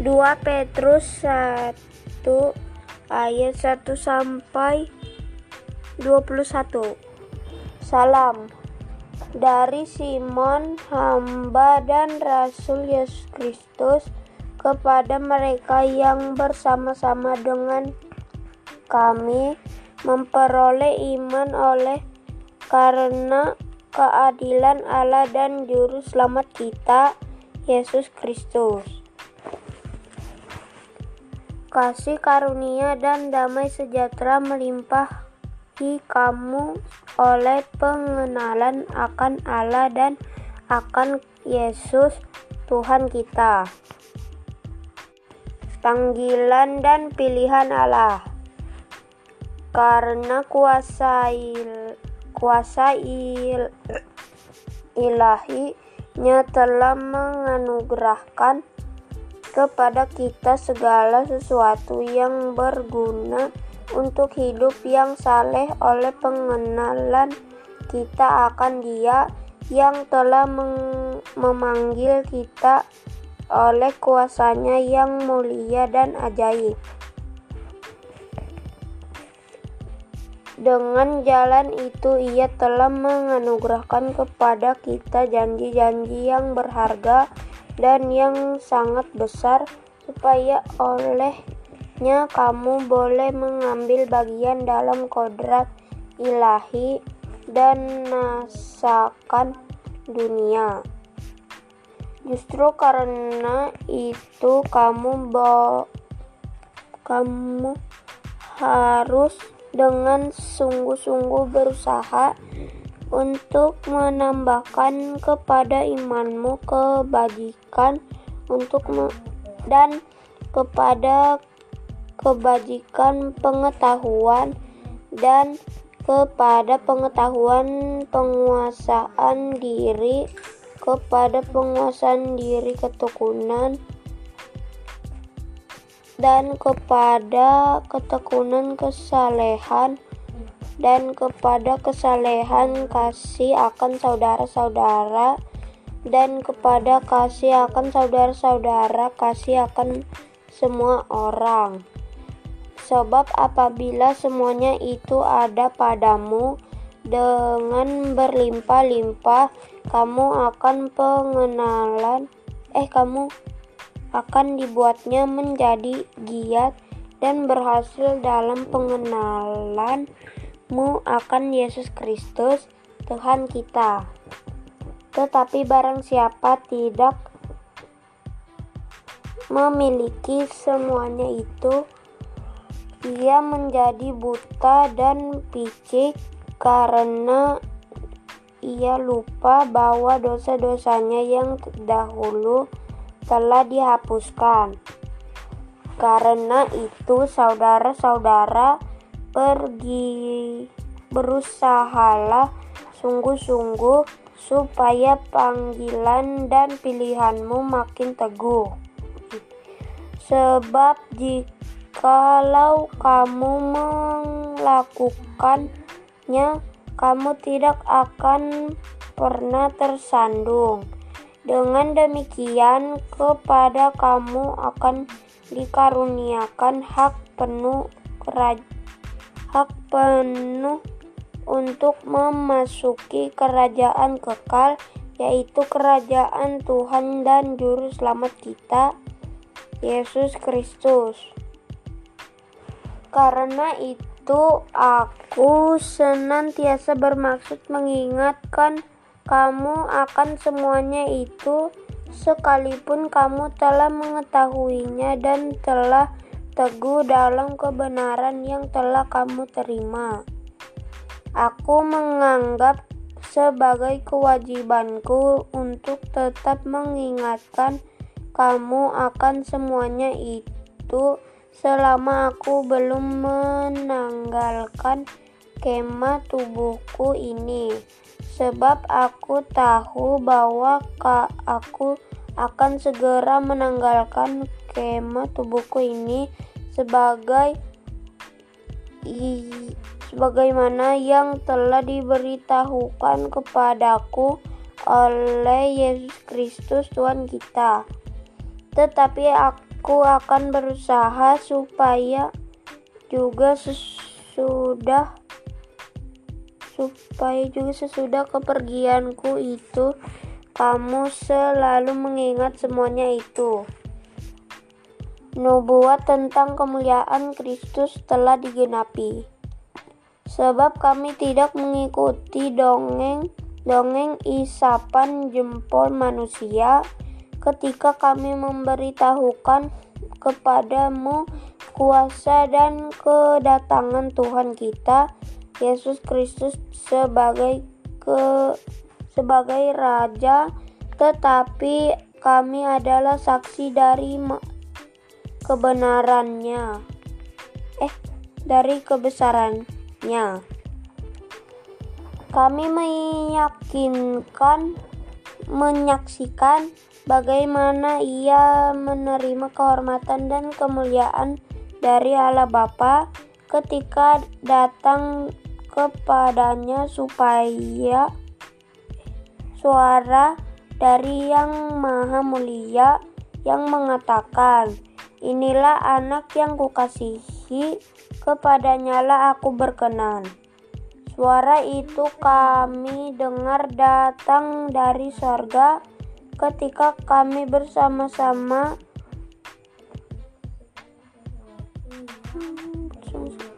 2 Petrus 1 ayat 1 sampai 21 Salam dari Simon hamba dan rasul Yesus Kristus kepada mereka yang bersama-sama dengan kami memperoleh iman oleh karena keadilan Allah dan juru selamat kita Yesus Kristus. Kasih karunia dan damai sejahtera melimpahi kamu oleh pengenalan akan Allah dan akan Yesus Tuhan kita. Panggilan dan pilihan Allah karena kuasa il, kuasa il, ilahinya telah menganugerahkan kepada kita segala sesuatu yang berguna untuk hidup yang saleh oleh pengenalan kita akan Dia yang telah memanggil kita oleh kuasanya yang mulia dan ajaib. Dengan jalan itu ia telah menganugerahkan kepada kita janji-janji yang berharga dan yang sangat besar supaya olehnya kamu boleh mengambil bagian dalam kodrat ilahi dan nasakan dunia. Justru karena itu kamu kamu harus dengan sungguh-sungguh berusaha untuk menambahkan kepada imanmu kebajikan untuk dan kepada kebajikan pengetahuan dan kepada pengetahuan penguasaan diri kepada penguasaan diri ketekunan dan kepada ketekunan kesalehan dan kepada kesalehan kasih akan saudara-saudara. Dan kepada kasih akan saudara-saudara kasih akan semua orang. Sebab apabila semuanya itu ada padamu dengan berlimpah-limpah kamu akan pengenalan eh kamu akan dibuatnya menjadi giat dan berhasil dalam pengenalanmu akan Yesus Kristus, Tuhan kita. Tetapi barang siapa tidak memiliki semuanya itu, ia menjadi buta dan picik karena ia lupa bahwa dosa-dosanya yang dahulu telah dihapuskan. Karena itu, saudara-saudara, pergi berusahalah sungguh-sungguh supaya panggilan dan pilihanmu makin teguh. Sebab jikalau kamu melakukannya, kamu tidak akan pernah tersandung. Dengan demikian, kepada kamu akan dikaruniakan hak penuh hak penuh untuk memasuki kerajaan kekal, yaitu kerajaan Tuhan dan Juru Selamat kita, Yesus Kristus. Karena itu, aku senantiasa bermaksud mengingatkan kamu akan semuanya itu, sekalipun kamu telah mengetahuinya dan telah teguh dalam kebenaran yang telah kamu terima. Aku menganggap sebagai kewajibanku untuk tetap mengingatkan kamu akan semuanya itu selama aku belum menanggalkan kemah tubuhku ini sebab aku tahu bahwa aku akan segera menanggalkan kemah tubuhku ini sebagai sebagaimana yang telah diberitahukan kepadaku oleh Yesus Kristus Tuhan kita. Tetapi aku akan berusaha supaya juga sesudah supaya juga sesudah kepergianku itu kamu selalu mengingat semuanya itu. Nubuat tentang kemuliaan Kristus telah digenapi. Sebab kami tidak mengikuti dongeng dongeng isapan jempol manusia ketika kami memberitahukan kepadamu kuasa dan kedatangan Tuhan kita Yesus Kristus sebagai ke sebagai raja tetapi kami adalah saksi dari kebenarannya. Eh dari kebesarannya. Kami meyakinkan menyaksikan bagaimana ia menerima kehormatan dan kemuliaan dari Allah Bapa ketika datang kepadanya supaya suara dari yang maha mulia yang mengatakan, Inilah anak yang kukasihi, kepadanya lah aku berkenan. Suara itu kami dengar datang dari sorga ketika kami bersama-sama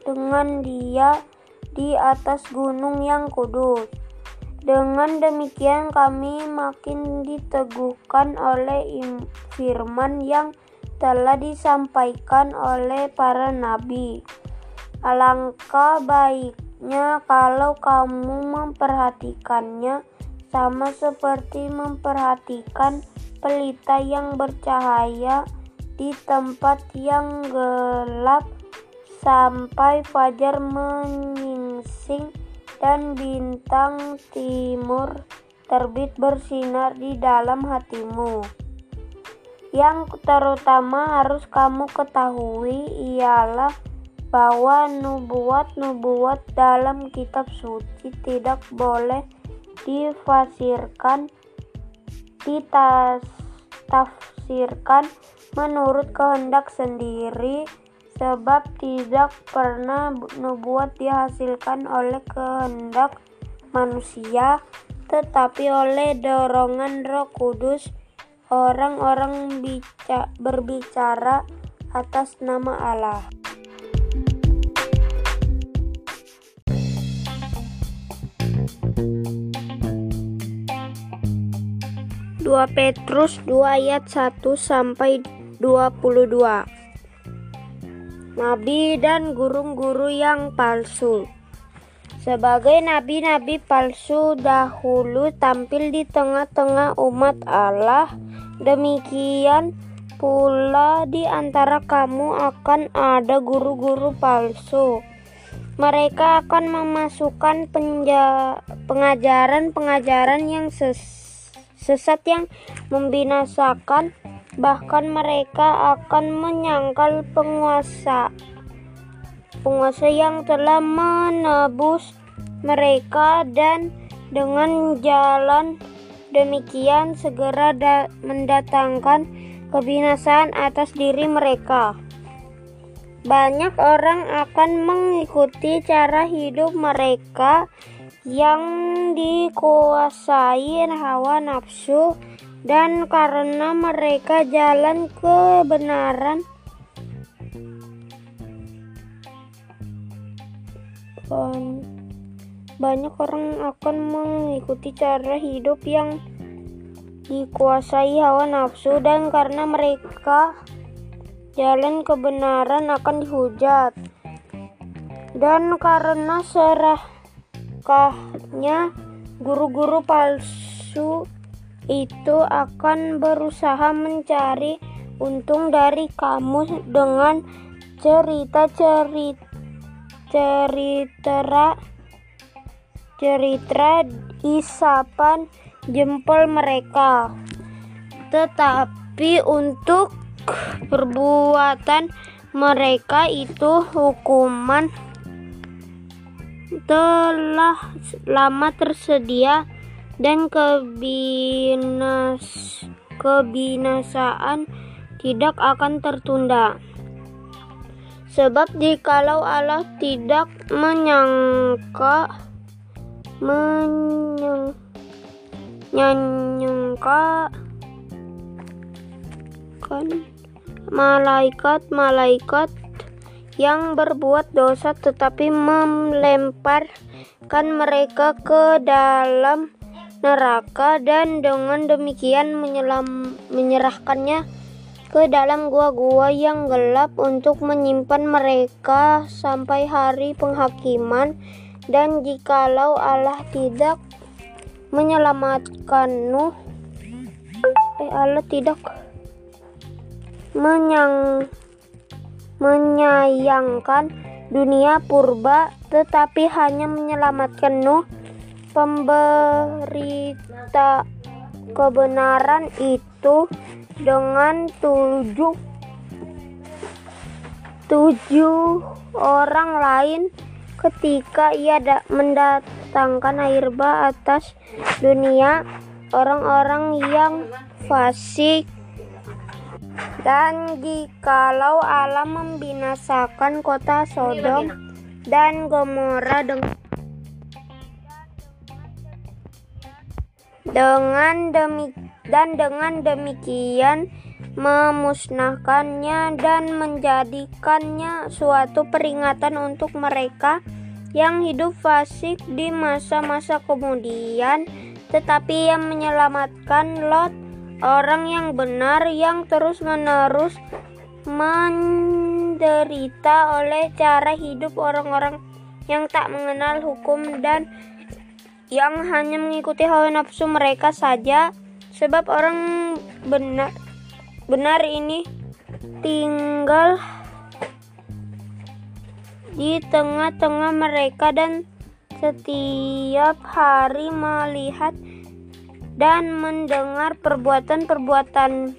dengan dia di atas gunung yang kudus. Dengan demikian kami makin diteguhkan oleh firman yang telah disampaikan oleh para nabi. Alangkah baiknya kalau kamu memperhatikannya sama seperti memperhatikan pelita yang bercahaya di tempat yang gelap sampai fajar menyingsing dan bintang timur terbit bersinar di dalam hatimu. Yang terutama harus kamu ketahui ialah bahwa nubuat-nubuat dalam kitab suci tidak boleh difasirkan, ditafsirkan menurut kehendak sendiri sebab tidak pernah nubuat dihasilkan oleh kehendak manusia, tetapi oleh dorongan Roh Kudus. Orang-orang berbicara atas nama Allah. Dua Petrus 2 ayat 1 sampai 22 nabi dan guru-guru yang palsu. Sebagai nabi-nabi palsu dahulu tampil di tengah-tengah umat Allah, demikian pula di antara kamu akan ada guru-guru palsu. Mereka akan memasukkan pengajaran-pengajaran yang sesat yang membinasakan bahkan mereka akan menyangkal penguasa penguasa yang telah menebus mereka dan dengan jalan demikian segera mendatangkan kebinasaan atas diri mereka. Banyak orang akan mengikuti cara hidup mereka yang dikuasai hawa nafsu dan karena mereka jalan kebenaran banyak orang akan mengikuti cara hidup yang dikuasai hawa nafsu dan karena mereka jalan kebenaran akan dihujat. Dan karena serakahnya guru-guru palsu itu akan berusaha mencari untung dari kamu dengan cerita-cerita cerita cerita isapan jempol mereka tetapi untuk perbuatan mereka itu hukuman telah lama tersedia dan kebinas kebinasaan tidak akan tertunda. Sebab jikalau Allah tidak menyangka menyangka kan malaikat-malaikat yang berbuat dosa tetapi melemparkan mereka ke dalam neraka dan dengan demikian menyelam, menyerahkannya ke dalam gua-gua yang gelap untuk menyimpan mereka sampai hari penghakiman. Dan jikalau Allah tidak menyelamatkan Nuh eh Allah tidak menyang menyayangkan dunia purba tetapi hanya menyelamatkan Nuh pemberita kebenaran itu dengan tujuh tujuh orang lain ketika ia mendatangkan air bah atas dunia orang-orang yang fasik. Dan jikalau Allah membinasakan kota Sodom dan Gomora dengan dengan demikian dan dengan demikian memusnahkannya dan menjadikannya suatu peringatan untuk mereka yang hidup fasik di masa-masa kemudian tetapi yang menyelamatkan Lot orang yang benar yang terus-menerus menderita oleh cara hidup orang-orang yang tak mengenal hukum dan yang hanya mengikuti hawa nafsu mereka saja. Sebab orang benar benar ini tinggal di tengah-tengah mereka dan setiap hari melihat dan mendengar perbuatan-perbuatan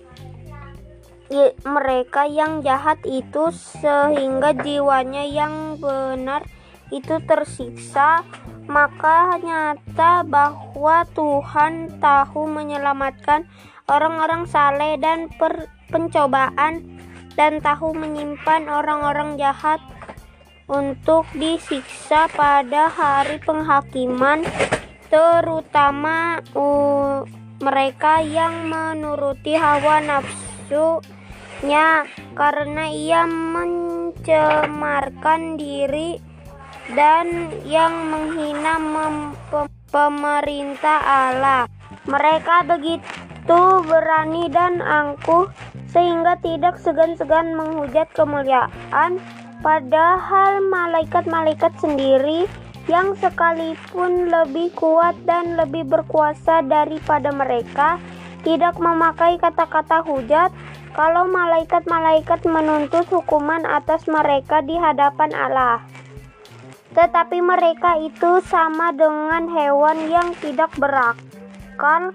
mereka yang jahat itu sehingga jiwanya yang benar itu tersiksa maka nyata bahwa Tuhan tahu menyelamatkan orang-orang saleh dan per pencobaan dan tahu menyimpan orang-orang jahat untuk disiksa pada hari penghakiman terutama uh, mereka yang menuruti hawa nafsunya karena ia mencemarkan diri dan yang menghina pemerintah Allah. Mereka begitu berani dan angkuh sehingga tidak segan-segan menghujat kemuliaan padahal malaikat-malaikat sendiri yang sekalipun lebih kuat dan lebih berkuasa daripada mereka tidak memakai kata-kata hujat kalau malaikat-malaikat menuntut hukuman atas mereka di hadapan Allah. Tetapi mereka itu sama dengan hewan yang tidak berakal,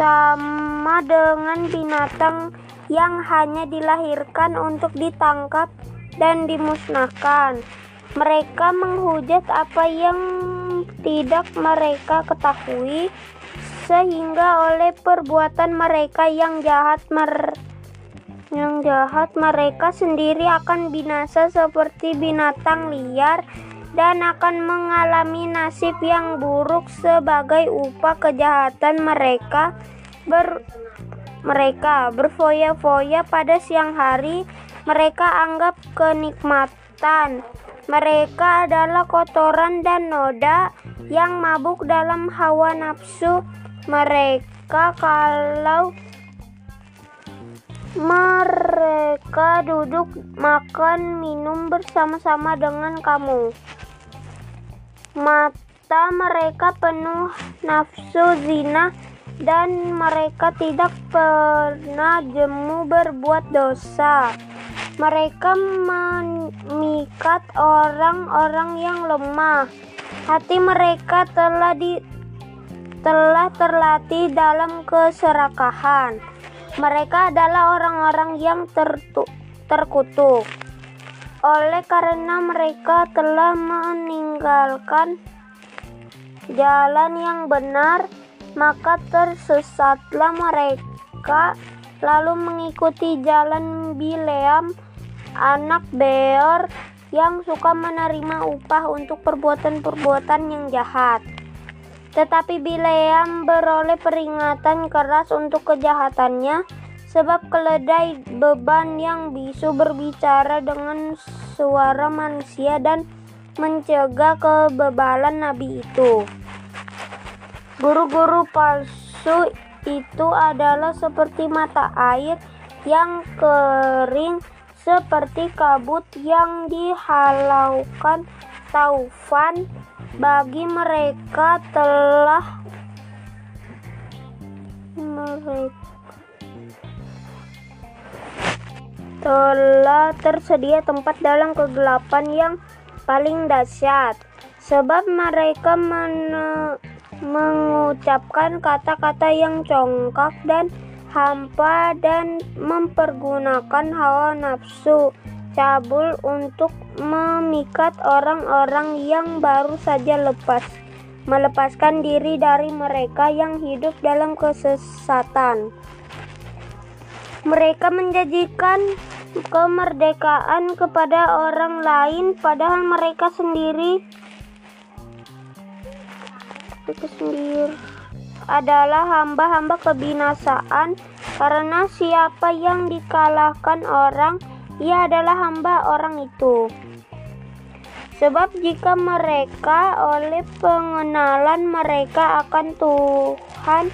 sama dengan binatang yang hanya dilahirkan untuk ditangkap dan dimusnahkan. Mereka menghujat apa yang tidak mereka ketahui, sehingga oleh perbuatan mereka yang jahat mereka yang jahat mereka sendiri akan binasa seperti binatang liar dan akan mengalami nasib yang buruk sebagai upah kejahatan mereka. Ber mereka berfoya-foya pada siang hari. Mereka anggap kenikmatan. Mereka adalah kotoran dan noda yang mabuk dalam hawa nafsu mereka. Kalau mereka duduk makan minum bersama-sama dengan kamu. Mata mereka penuh nafsu zina dan mereka tidak pernah jemu berbuat dosa. Mereka memikat orang-orang yang lemah. Hati mereka telah di telah terlatih dalam keserakahan mereka adalah orang-orang yang terkutuk. Oleh karena mereka telah meninggalkan jalan yang benar, maka tersesatlah mereka lalu mengikuti jalan Bileam, anak Beor yang suka menerima upah untuk perbuatan-perbuatan yang jahat. Tetapi Bileam beroleh peringatan keras untuk kejahatannya, sebab keledai beban yang bisu berbicara dengan suara manusia dan mencegah kebebalan nabi itu. Guru-guru palsu itu adalah seperti mata air yang kering, seperti kabut yang dihalaukan taufan bagi mereka telah mereka telah tersedia tempat dalam kegelapan yang paling dahsyat. Sebab mereka mengucapkan kata-kata yang congkak dan hampa dan mempergunakan hawa nafsu cabul untuk memikat orang-orang yang baru saja lepas melepaskan diri dari mereka yang hidup dalam kesesatan. Mereka menjanjikan kemerdekaan kepada orang lain padahal mereka sendiri sendiri adalah hamba-hamba kebinasaan karena siapa yang dikalahkan orang ia adalah hamba orang itu sebab jika mereka oleh pengenalan mereka akan Tuhan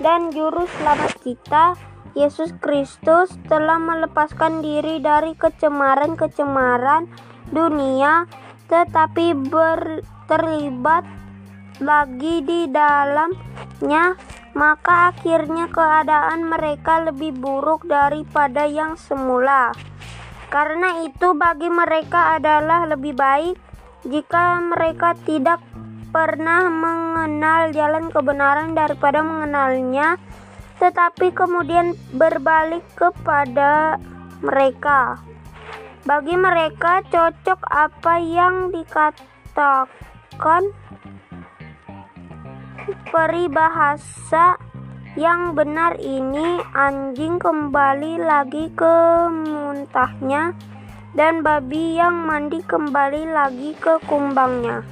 dan juru selamat kita Yesus Kristus telah melepaskan diri dari kecemaran-kecemaran dunia tetapi ber, terlibat lagi di dalamnya, maka akhirnya keadaan mereka lebih buruk daripada yang semula. Karena itu, bagi mereka adalah lebih baik jika mereka tidak pernah mengenal jalan kebenaran daripada mengenalnya, tetapi kemudian berbalik kepada mereka. Bagi mereka, cocok apa yang dikatakan peribahasa yang benar ini anjing kembali lagi ke muntahnya dan babi yang mandi kembali lagi ke kumbangnya.